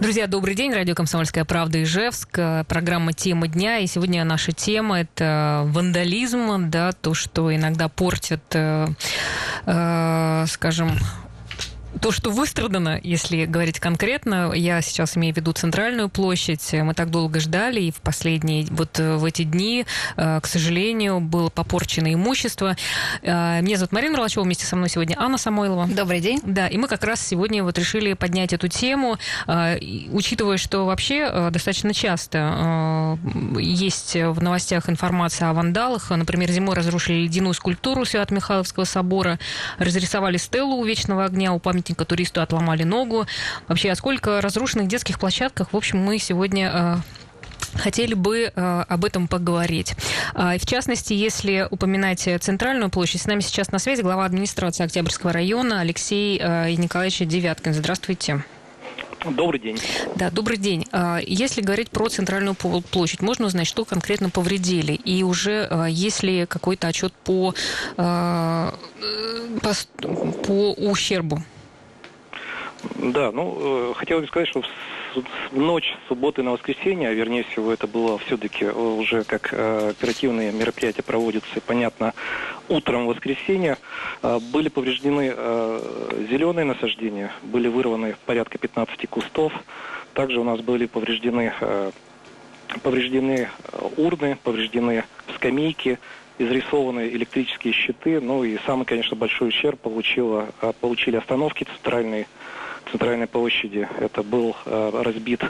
Друзья, добрый день. Радио «Комсомольская правда» Ижевск. Программа «Тема дня». И сегодня наша тема – это вандализм, да, то, что иногда портит, э, э, скажем, то, что выстрадано, если говорить конкретно, я сейчас имею в виду центральную площадь, мы так долго ждали, и в последние, вот э, в эти дни, э, к сожалению, было попорчено имущество. Э, меня зовут Марина Ролачева, вместе со мной сегодня Анна Самойлова. Добрый день. Да, и мы как раз сегодня вот решили поднять эту тему, учитывая, что вообще достаточно часто есть в новостях информация о вандалах. Например, зимой разрушили ледяную скульптуру Свято-Михайловского собора, разрисовали стелу у Вечного огня у памятника туристу отломали ногу. Вообще, о сколько разрушенных детских площадках, в общем, мы сегодня э, хотели бы э, об этом поговорить. Э, в частности, если упоминать Центральную площадь, с нами сейчас на связи глава администрации Октябрьского района Алексей э, Николаевич Девяткин. Здравствуйте. Добрый день. Да, добрый день. А, если говорить про центральную площадь, можно узнать, что конкретно повредили? И уже а, есть ли какой-то отчет по, а, по, по ущербу? Да, ну, э, хотел бы сказать, что в ночь субботы на воскресенье, а вернее всего это было все-таки э, уже как э, оперативные мероприятия проводятся, понятно, утром воскресенья, были повреждены зеленые насаждения, были вырваны порядка 15 кустов, также у нас были повреждены повреждены урны, повреждены скамейки, изрисованы электрические щиты, ну и самый, конечно, большой ущерб получила, получили остановки центральные центральной площади. Это был э, разбит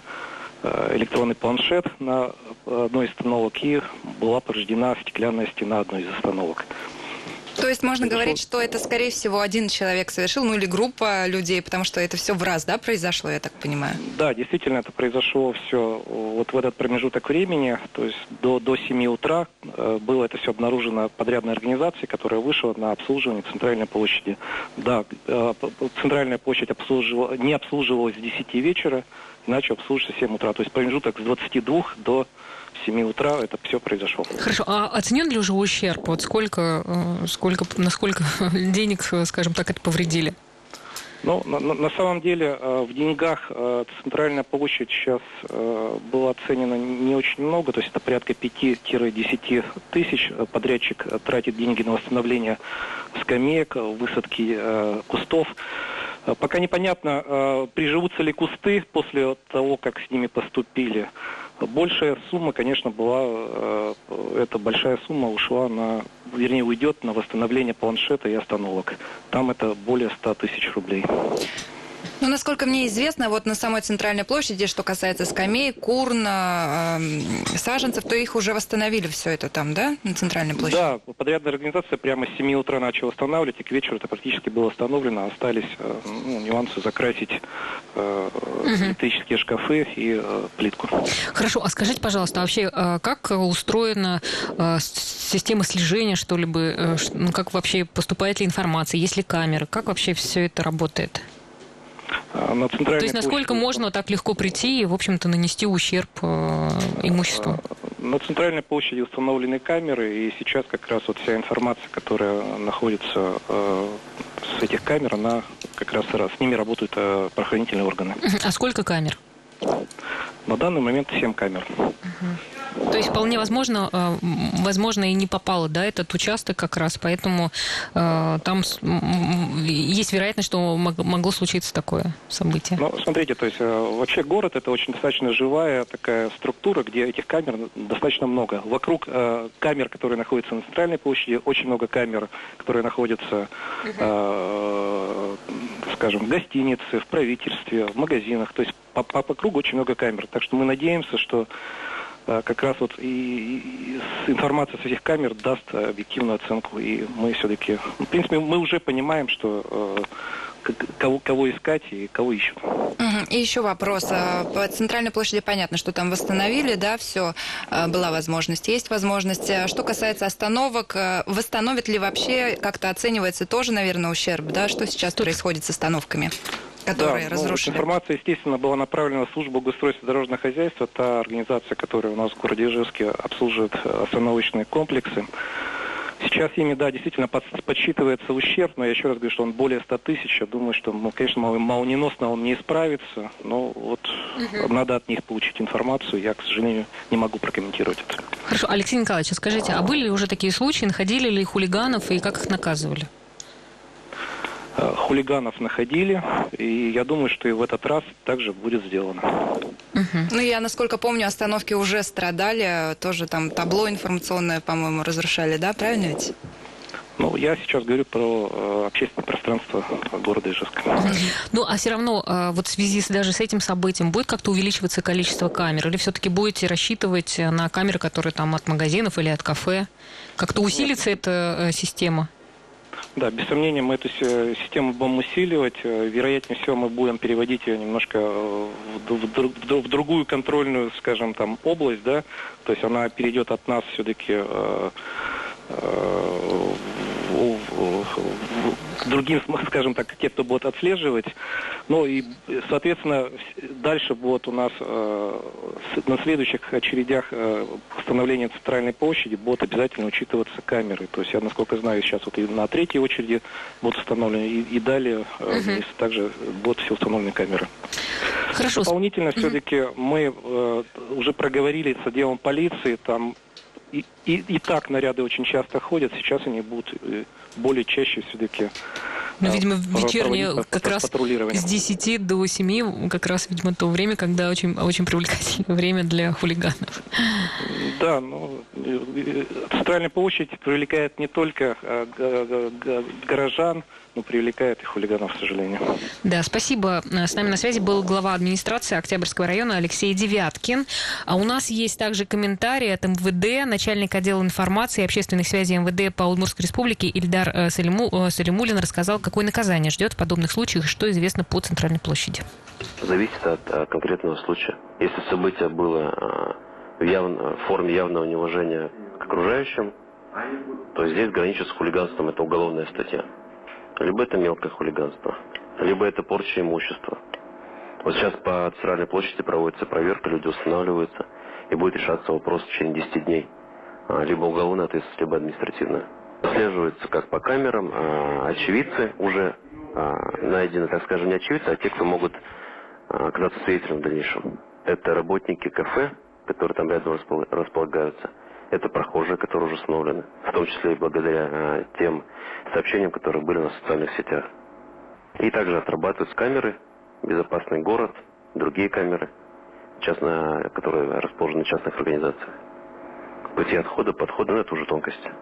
э, электронный планшет на одной из остановок и была повреждена стеклянная стена одной из остановок. То есть можно говорить, что это, скорее всего, один человек совершил, ну или группа людей, потому что это все в раз, да, произошло, я так понимаю? Да, действительно, это произошло все вот в этот промежуток времени, то есть до, до 7 утра э, было это все обнаружено подрядной организацией, которая вышла на обслуживание центральной площади. Да, э, центральная площадь обслуживала, не обслуживалась с 10 вечера, иначе обслуживается в 7 утра. То есть промежуток с 22 до 7 утра это все произошло. Хорошо, а оценен ли уже ущерб? Вот сколько, э, сколько, насколько денег, скажем так, это повредили? Ну, на, на самом деле, э, в деньгах э, центральная площадь сейчас была оценена не очень много, то есть это порядка 5-10 тысяч. Подрядчик тратит деньги на восстановление скамеек, высадки кустов. Пока непонятно, приживутся ли кусты после того, как с ними поступили. Большая сумма, конечно, была, э, эта большая сумма ушла на, вернее, уйдет на восстановление планшета и остановок. Там это более 100 тысяч рублей. Ну, насколько мне известно, вот на самой центральной площади, что касается скамей, курн, э, саженцев, то их уже восстановили все это там, да, на центральной площади? Да, подрядная организация прямо с 7 утра начала восстанавливать, и к вечеру это практически было восстановлено. Остались э, ну, нюансы закрасить э, угу. электрические шкафы и э, плитку. Хорошо, а скажите, пожалуйста, а вообще э, как устроена э, система слежения, что ли, э, ну, как вообще поступает ли информация, есть ли камеры, как вообще все это работает? А, на центральной То есть насколько площади... можно так легко прийти и, в общем-то, нанести ущерб э, имуществу? А, на центральной площади установлены камеры, и сейчас как раз вот вся информация, которая находится э, с этих камер, она как раз с ними работают э, правоохранительные органы. А сколько камер? На данный момент 7 камер. Угу. То есть вполне возможно, э, возможно и не попало, да, этот участок как раз, поэтому э, там есть вероятность, что могло случиться такое событие. Ну, смотрите, то есть э, вообще город это очень достаточно живая такая структура, где этих камер достаточно много. Вокруг камер, которые находятся на центральной площади, очень много камер, которые находятся, uh скажем, в гостинице, в правительстве, в магазинах. То есть по, по, по кругу очень много камер. Так что мы надеемся, что как раз вот и, и информация с этих камер даст объективную оценку, и мы все-таки, в принципе, мы уже понимаем, что э, кого, кого искать и кого ищут. И еще вопрос. А, по центральной площади понятно, что там восстановили, да, все, была возможность, есть возможность. Что касается остановок, восстановит ли вообще, как-то оценивается тоже, наверное, ущерб, да? Что сейчас происходит с остановками? Которые да, разрушили? Ну, информация, естественно, была направлена в службу госустройства дорожного хозяйства, та организация, которая у нас в городе Ижевске обслуживает остановочные комплексы. Сейчас ими, да, действительно подсчитывается ущерб, но я еще раз говорю, что он более 100 тысяч. Я думаю, что, ну, конечно, молниеносно он не исправится, но вот угу. надо от них получить информацию. Я, к сожалению, не могу прокомментировать это. Хорошо. Алексей Николаевич, скажите, а были ли уже такие случаи, находили ли хулиганов и как их наказывали? Э, хулиганов находили, и я думаю, что и в этот раз также будет сделано. Угу. Ну, я, насколько помню, остановки уже страдали, тоже там табло информационное, по-моему, разрушали, да, правильно ведь? Ну, я сейчас говорю про э, общественное пространство города Ижевска. Ну, а все равно, э, вот в связи с, даже с этим событием, будет как-то увеличиваться количество камер? Или все-таки будете рассчитывать на камеры, которые там от магазинов или от кафе? Как-то усилится эта э, система? Да, без сомнения, мы эту систему будем усиливать. Э, вероятнее всего, мы будем переводить ее немножко э, в, в, в другую контрольную, скажем, там, область, да, то есть она перейдет от нас все-таки э, э, другим, скажем так, те, кто будет отслеживать. Ну и, соответственно, дальше будет у нас э, на следующих очередях э, установления центральной площади будут обязательно учитываться камеры. То есть я, насколько знаю, сейчас вот и на третьей очереди будут установлены, и, и далее э, uh также будут все установлены камеры. Хорошо. Дополнительно uh все-таки мы э, уже проговорили с отделом полиции, там и, и, и так наряды очень часто ходят, сейчас они будут э, более чаще все-таки ну, видимо, вечернее как раз с 10 до 7, как раз, видимо, то время, когда очень, очень привлекательное время для хулиганов. Да, ну, центральная площадь привлекает не только горожан, но привлекает и хулиганов, к сожалению. Да, спасибо. С нами на связи был глава администрации Октябрьского района Алексей Девяткин. А у нас есть также комментарий от МВД, начальник отдела информации и общественных связей МВД по Удмуртской республике Ильдар э, Салиму, э, Салимулин рассказал, какое наказание ждет в подобных случаях и что известно по Центральной площади. Зависит от, от конкретного случая. Если событие было э, в, явно, в форме явного неуважения к окружающим, то здесь граничит с хулиганством, это уголовная статья. Либо это мелкое хулиганство, либо это порча имущества. Вот сейчас по Центральной площади проводится проверка, люди устанавливаются, и будет решаться вопрос в течение 10 дней. А, либо уголовная ответственность, либо административная. Отслеживается как по камерам, а очевидцы уже а, найдены, так скажем, не очевидцы, а те, кто могут оказаться свидетелем в дальнейшем. Это работники кафе, которые там рядом располагаются, это прохожие, которые уже установлены, в том числе и благодаря э, тем сообщениям, которые были на социальных сетях. И также отрабатываются камеры, безопасный город, другие камеры, частно, которые расположены в частных организациях. Пути отхода, подхода, ну это уже тонкости.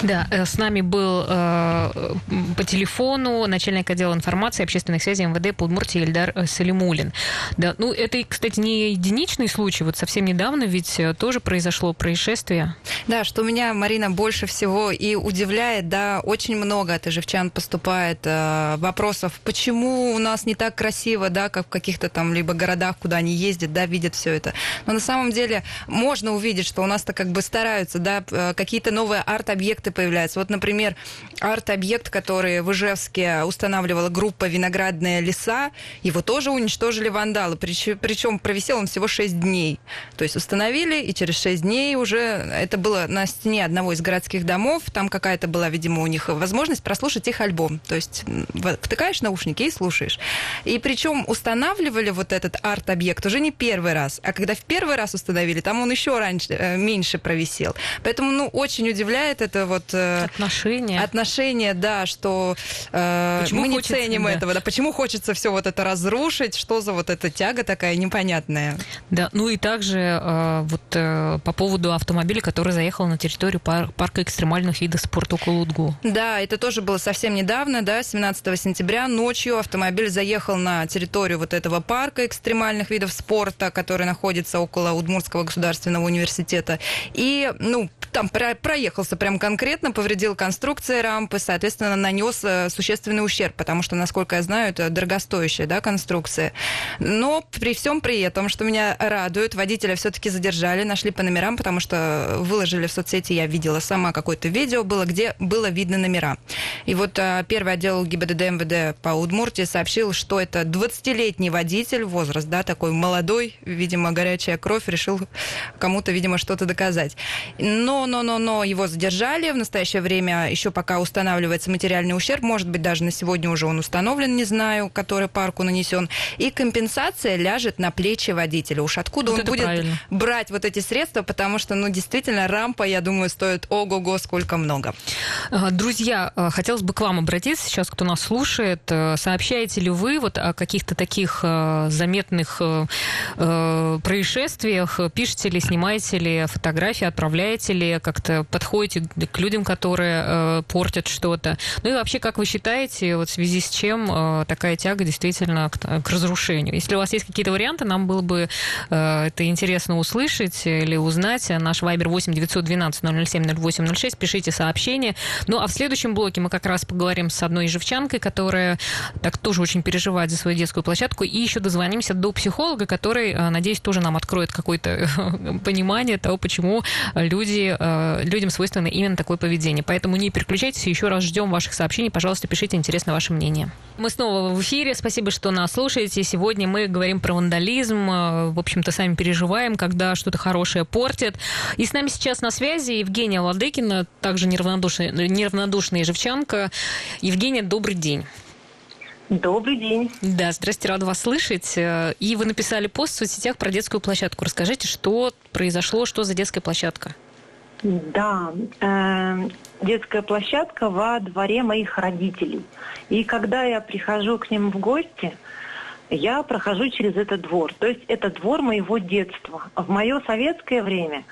Да, э, с нами был э, по телефону начальник отдела информации общественных связей МВД по Удмуртии Ильдар э, Салимулин. Да, ну это, кстати, не единичный случай. Вот совсем недавно ведь э, тоже произошло происшествие. Да, что меня, Марина, больше всего и удивляет, да, очень много от ижевчан поступает э, вопросов, почему у нас не так красиво, да, как в каких-то там либо городах, куда они ездят, да, видят все это. Но на самом деле можно увидеть, что у нас-то как бы стараются, да, какие-то новые арт-объекты появляются. Вот, например, арт-объект, который в Ижевске устанавливала группа «Виноградные леса», его тоже уничтожили вандалы. Причем провисел он всего 6 дней. То есть установили, и через 6 дней уже это было на стене одного из городских домов. Там какая-то была, видимо, у них возможность прослушать их альбом. То есть втыкаешь наушники и слушаешь. И причем устанавливали вот этот арт-объект уже не первый раз, а когда в первый раз установили, там он еще раньше, э, меньше провисел. Поэтому, ну, очень удивляет это вот. Э, отношения. Отношения, да, что э, мы не хочется, ценим да. этого, да. Почему хочется все вот это разрушить? Что за вот эта тяга такая непонятная? Да, ну и также э, вот э, по поводу автомобиля, который заехал на территорию пар- парка экстремальных видов спорта Кулудгу. Да, это тоже было совсем недавно, да, 17 сентября ночью автомобиль заехал на территорию вот этого парка экстремальных видов спорта, который находится около Удмуртского государственного университета. И, ну, там про- проехался прям конкретно, повредил конструкции рампы, соответственно, нанес э, существенный ущерб, потому что, насколько я знаю, это дорогостоящая да, конструкция. Но при всем при этом, что меня радует, водителя все-таки задержали, нашли по номерам, потому что выложили в соцсети, я видела сама какое-то видео было, где было видно номера. И вот э, первый отдел ГИБДД МВД по Удмуртии сообщил, что это 20-летний водитель, возраст, да, такой молодой, видимо, горячая кровь, решил кому-то, видимо, что-то доказать. Но но, но, но его задержали, В настоящее время еще пока устанавливается материальный ущерб. Может быть, даже на сегодня уже он установлен, не знаю, который парку нанесен. И компенсация ляжет на плечи водителя. Уж откуда вот он будет правильно. брать вот эти средства, потому что, ну, действительно, рампа, я думаю, стоит ого-го, сколько много. Друзья, хотелось бы к вам обратиться сейчас, кто нас слушает. Сообщаете ли вы вот о каких-то таких заметных происшествиях? Пишете ли, снимаете ли фотографии, отправляете ли, как-то подходите к людям, которые э, портят что-то. Ну и вообще, как вы считаете, вот в связи с чем э, такая тяга действительно к, к разрушению? Если у вас есть какие-то варианты, нам было бы э, это интересно услышать или узнать. Наш вайбер 8 912 007 0806. Пишите сообщение. Ну а в следующем блоке мы как раз поговорим с одной живчанкой, которая так тоже очень переживает за свою детскую площадку. И еще дозвонимся до психолога, который, э, надеюсь, тоже нам откроет какое-то понимание того, почему люди, э, людям свойственно именно такое поведение. Поэтому не переключайтесь, еще раз ждем ваших сообщений. Пожалуйста, пишите интересно ваше мнение. Мы снова в эфире. Спасибо, что нас слушаете. Сегодня мы говорим про вандализм. Э, в общем-то, сами переживаем, когда что-то хорошее портят. И с нами сейчас на связи Евгения Ладыкина, также неравнодушная, неравнодушная живчанка. Евгения, добрый день. Добрый день. Да, здрасте, рада вас слышать. Э, и вы написали пост в соцсетях про детскую площадку. Расскажите, что произошло, что за детская площадка? Да, э, детская площадка во дворе моих родителей. И когда я прихожу к ним в гости, я прохожу через этот двор. То есть это двор моего детства. В мое советское время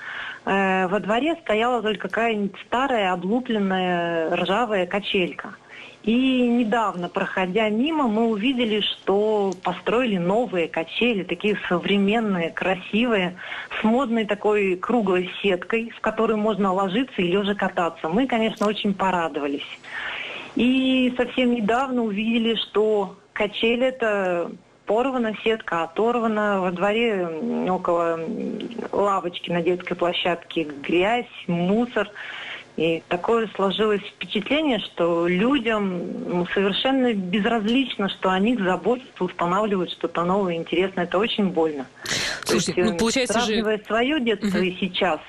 э, во дворе стояла только какая-нибудь старая, облупленная, ржавая качелька – и недавно, проходя мимо, мы увидели, что построили новые качели, такие современные, красивые, с модной такой круглой сеткой, в которой можно ложиться и лежа кататься. Мы, конечно, очень порадовались. И совсем недавно увидели, что качели это порвана сетка, оторвана во дворе около лавочки на детской площадке грязь, мусор. И такое сложилось впечатление, что людям ну, совершенно безразлично, что о них заботятся, устанавливают что-то новое, интересное. Это очень больно. Слушайте, есть, ну, получается сравнивая же... свое детство угу. и сейчас,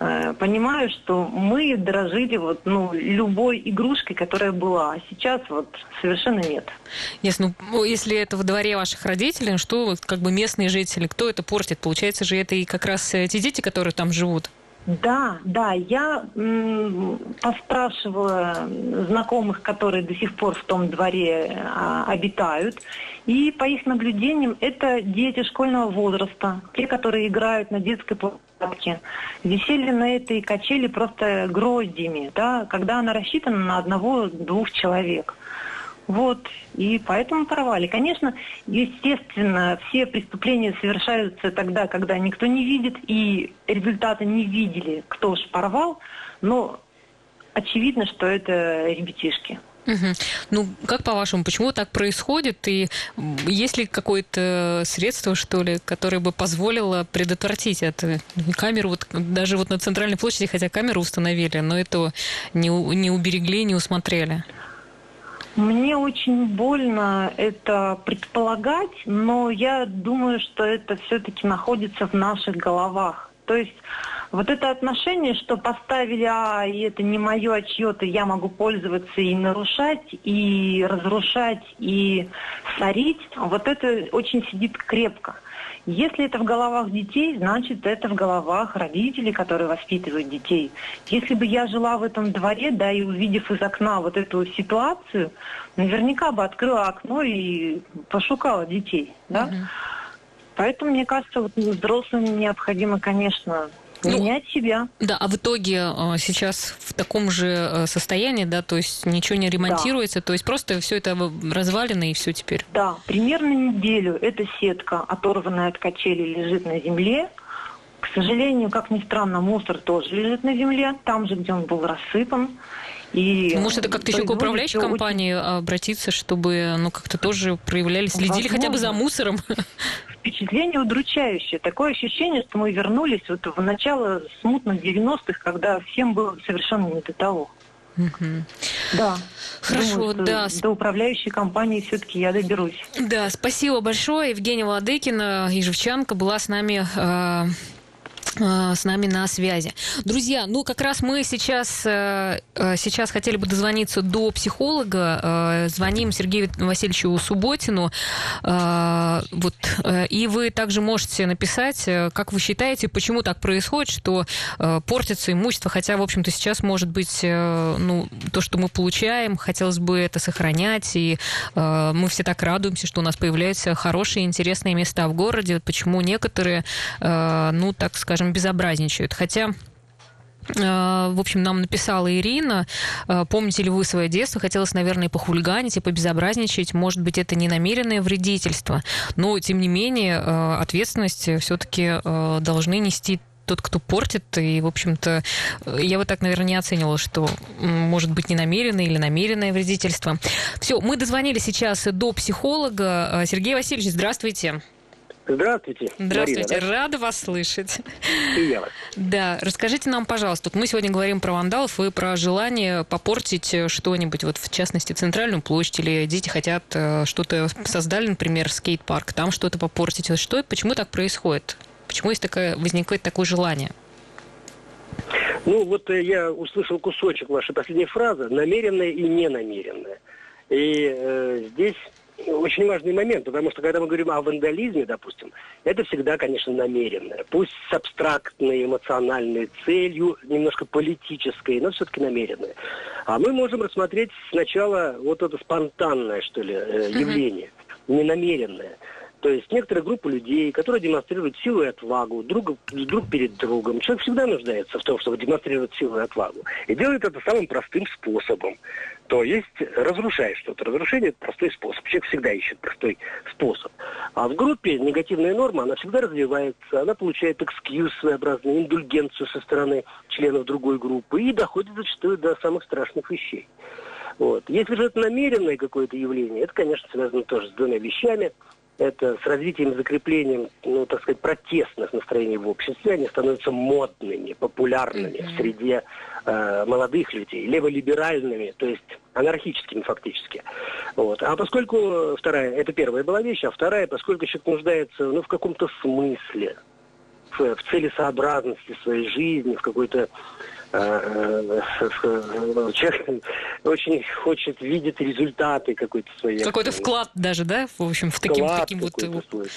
э, понимаю, что мы дорожили вот, ну, любой игрушкой, которая была, а сейчас вот совершенно нет. Ясно. Ну, если это во дворе ваших родителей, что вот как бы местные жители, кто это портит? Получается же это и как раз те дети, которые там живут. Да, да, я м, поспрашивала знакомых, которые до сих пор в том дворе а, обитают, и по их наблюдениям это дети школьного возраста, те, которые играют на детской площадке, висели на этой качели просто гроздями, да, когда она рассчитана на одного-двух человек. Вот, и поэтому порвали. Конечно, естественно, все преступления совершаются тогда, когда никто не видит, и результаты не видели, кто же порвал, но очевидно, что это ребятишки. Угу. Ну, как по-вашему, почему так происходит? И есть ли какое-то средство, что ли, которое бы позволило предотвратить это? Камеру, вот даже вот на центральной площади, хотя камеру установили, но это не, не уберегли, не усмотрели. Мне очень больно это предполагать, но я думаю, что это все-таки находится в наших головах. То есть вот это отношение, что поставили, а, и это не мое, а чье-то, я могу пользоваться и нарушать, и разрушать, и сорить, вот это очень сидит крепко. Если это в головах детей, значит это в головах родителей, которые воспитывают детей. Если бы я жила в этом дворе, да, и увидев из окна вот эту ситуацию, наверняка бы открыла окно и пошукала детей, да. Угу. Поэтому, мне кажется, вот взрослым необходимо, конечно, ну, менять себя. Да, а в итоге э, сейчас в таком же э, состоянии, да, то есть ничего не ремонтируется, да. то есть просто все это развалено и все теперь. Да, примерно неделю эта сетка, оторванная от качели, лежит на земле. К сожалению, как ни странно, мусор тоже лежит на земле, там же, где он был рассыпан. И Может, это как-то еще к управляющей компании очень... обратиться, чтобы ну, как-то тоже проявляли, следили Возможно. хотя бы за мусором? Впечатление удручающее. Такое ощущение, что мы вернулись вот в начало смутных 90-х, когда всем было совершенно не до того. Угу. Да. Хорошо, Думаю, да. До управляющей компании все-таки я доберусь. Да, спасибо большое. Евгения Владыкина, Ежевчанка, была с нами Э, с нами на связи. Друзья, ну как раз мы сейчас, э, э, сейчас хотели бы дозвониться до психолога. Звоним Сергею Васильевичу Субботину. Вот, и вы также можете написать, как вы считаете, почему так происходит, что портится имущество, хотя, в общем-то, сейчас, может быть, ну, то, что мы получаем, хотелось бы это сохранять, и мы все так радуемся, что у нас появляются хорошие, интересные места в городе. Почему некоторые, ну, так скажем, скажем, безобразничают. Хотя э, в общем, нам написала Ирина, э, помните ли вы свое детство, хотелось, наверное, похулиганить и побезобразничать, может быть, это не намеренное вредительство, но, тем не менее, э, ответственность все-таки должны нести тот, кто портит, и, в общем-то, я вот так, наверное, не оценивала, что может быть не намеренное или намеренное вредительство. Все, мы дозвонили сейчас до психолога. Сергей Васильевич, здравствуйте. Здравствуйте. Здравствуйте, Марина, да? рада вас слышать. И я вас. Да, расскажите нам, пожалуйста, мы сегодня говорим про вандалов и про желание попортить что-нибудь, вот в частности, центральную площадь, или дети хотят э, что-то создали, например, скейт-парк, там что-то попортить. Что, почему так происходит? Почему есть такое, возникает такое желание? Ну, вот э, я услышал кусочек вашей последней фразы, намеренное и ненамеренное. И э, здесь очень важный момент, потому что когда мы говорим о вандализме, допустим, это всегда, конечно, намеренное. Пусть с абстрактной эмоциональной целью, немножко политической, но все-таки намеренное. А мы можем рассмотреть сначала вот это спонтанное, что ли, э, явление, ненамеренное. То есть некоторая группа людей, которые демонстрируют силу и отвагу друг, друг перед другом. Человек всегда нуждается в том, чтобы демонстрировать силу и отвагу. И делает это самым простым способом. То есть разрушает что-то. Разрушение – это простой способ. Человек всегда ищет простой способ. А в группе негативная норма, она всегда развивается, она получает экскьюз своеобразный, индульгенцию со стороны членов другой группы и доходит зачастую до самых страшных вещей. Вот. Если же это намеренное какое-то явление, это, конечно, связано тоже с двумя вещами – это с развитием и закреплением, ну, так сказать, протестных настроений в обществе, они становятся модными, популярными mm-hmm. в среде э, молодых людей, леволиберальными, то есть анархическими фактически. Вот. А поскольку вторая, это первая была вещь, а вторая, поскольку человек нуждается ну, в каком-то смысле, в, в целесообразности своей жизни, в какой-то человек очень хочет видеть результаты какой-то своей. Какой-то вклад даже, да, в общем, в таким, таким вот... Свой.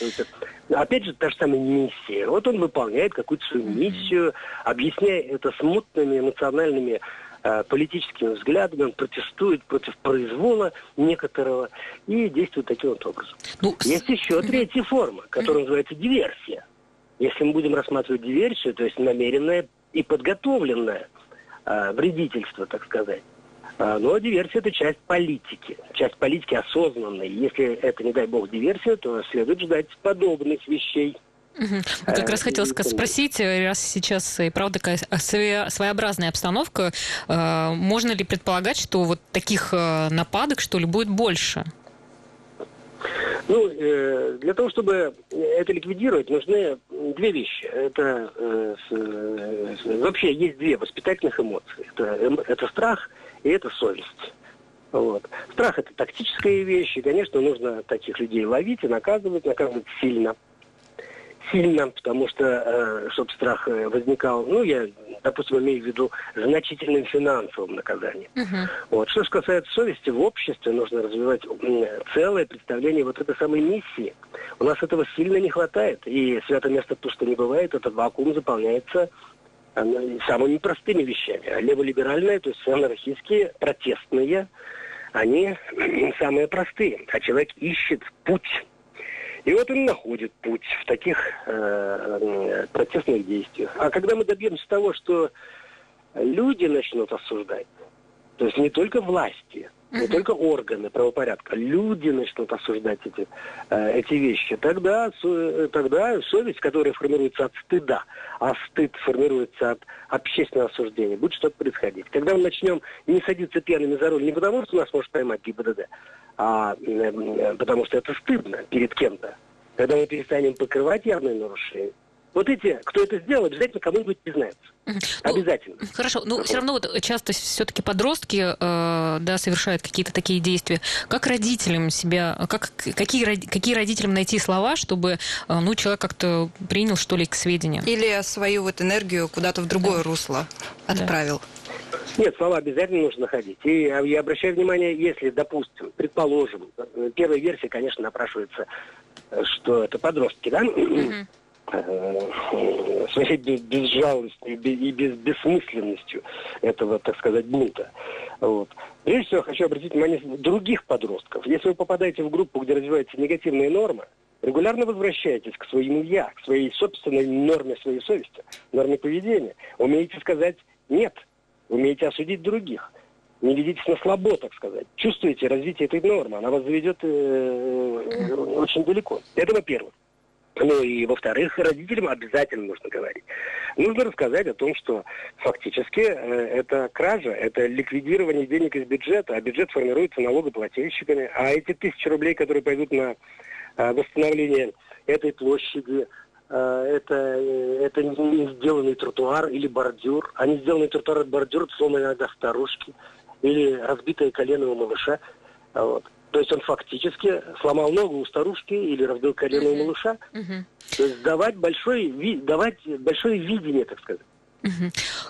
Опять же, та же самая миссия. Вот он выполняет какую-то свою миссию, объясняя это смутными эмоциональными э, политическими взглядами, он протестует против произвола некоторого и действует таким вот образом. Ну, Есть еще третья форма, которая называется диверсия. Если мы будем рассматривать диверсию, то есть намеренное и подготовленное э, вредительство, так сказать. Э, но диверсия – это часть политики, часть политики осознанной. Если это, не дай бог, диверсия, то следует ждать подобных вещей. Угу. Как раз хотел спросить, раз сейчас и правда такая своеобразная обстановка, можно ли предполагать, что вот таких нападок, что ли, будет больше? Ну, э, для того, чтобы это ликвидировать, нужны две вещи. Это э, э, вообще есть две воспитательных эмоции. Это, эм, это страх и это совесть. Вот. Страх это тактическая вещь, и, конечно, нужно таких людей ловить и наказывать, наказывать сильно сильно, потому что, э, чтобы страх э, возникал, ну, я, допустим, имею в виду значительным финансовым наказанием. Uh-huh. Вот. Что же касается совести, в обществе нужно развивать целое представление вот этой самой миссии. У нас этого сильно не хватает, и свято место пусто не бывает, этот вакуум заполняется э, самыми простыми вещами. А леволиберальные, то есть анархистские, протестные, они самые простые. А человек ищет путь и вот он находит путь в таких э, протестных действиях. А когда мы добьемся того, что люди начнут осуждать, то есть не только власти, не только органы правопорядка, люди начнут осуждать эти, э, эти вещи, тогда, тогда совесть, которая формируется от стыда, а стыд формируется от общественного осуждения, будет что-то происходить. Когда мы начнем не садиться пьяными за руль не потому, что нас может поймать ГИБДД, а э, потому что это стыдно перед кем-то. Когда мы перестанем покрывать явные нарушения, Вот эти, кто это сделал, обязательно кому-нибудь признаются. Ну, обязательно. Хорошо, но ну, все равно вот часто все-таки подростки э, да, совершают какие-то такие действия. Как родителям себя, как, какие, какие родителям найти слова, чтобы э, ну, человек как-то принял, что ли, к сведению? Или свою вот энергию куда-то в другое да. русло отправил? Да. Нет, слова обязательно нужно находить. И я обращаю внимание, если, допустим, предположим, э, первая версия, конечно, напрашивается, э, что это подростки, да? Э, своей безжалостью и без, бессмысленностью этого, так сказать, бунта. Вот. Прежде всего, хочу обратить внимание других подростков. Если вы попадаете в группу, где развиваются негативные нормы, регулярно возвращайтесь к своему «я», к своей собственной норме своей совести, норме поведения. Умеете сказать «нет», умеете осудить других – не ведитесь на слабо, так сказать. Чувствуете развитие этой нормы, она вас заведет э, очень далеко. Это во-первых. Ну и, во-вторых, родителям обязательно нужно говорить. Нужно рассказать о том, что фактически э, это кража, это ликвидирование денег из бюджета, а бюджет формируется налогоплательщиками. А эти тысячи рублей, которые пойдут на э, восстановление этой площади, э, это, это не сделанный тротуар или бордюр, а не сделанный тротуар и бордюр, сломанные иногда старушки или разбитое колено у малыша. Вот. То есть он фактически сломал ногу у старушки или разбил колено у малыша. То есть давать большое, давать большое видение, так сказать.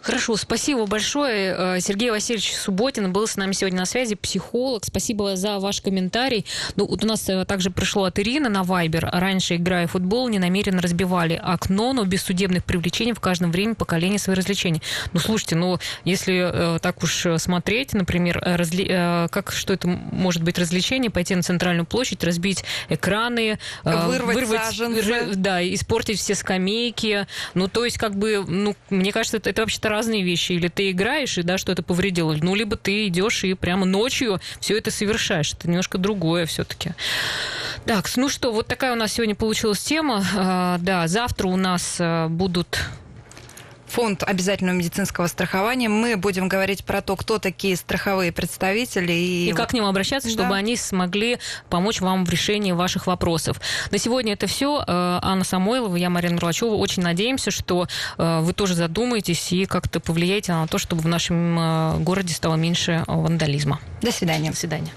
Хорошо, спасибо большое. Э, Сергей Васильевич Субботин был с нами сегодня на связи, психолог. Спасибо за ваш комментарий. Ну, вот у нас э, также пришло от Ирины на Вайбер. Раньше, играя в футбол, не намеренно разбивали окно, но без судебных привлечений в каждом время поколение свои развлечения. Ну, слушайте, ну, если э, так уж смотреть, например, разли... э, как, что это может быть развлечение, пойти на центральную площадь, разбить экраны, э, вырвать, вырвать саженцы. да, испортить все скамейки. Ну, то есть, как бы, ну, мне кажется, кажется, это, это вообще-то разные вещи. Или ты играешь, и да, что это повредило, ну, либо ты идешь и прямо ночью все это совершаешь. Это немножко другое все-таки. Так, ну что, вот такая у нас сегодня получилась тема. А, да, завтра у нас а, будут фонд обязательного медицинского страхования. Мы будем говорить про то, кто такие страховые представители. И, и как к ним обращаться, чтобы да. они смогли помочь вам в решении ваших вопросов. На сегодня это все. Э, Анна Самойлова, я Марина Мурлачева. Очень надеемся, что э, вы тоже задумаетесь и как-то повлияете на то, чтобы в нашем э, городе стало меньше вандализма. До свидания. До свидания.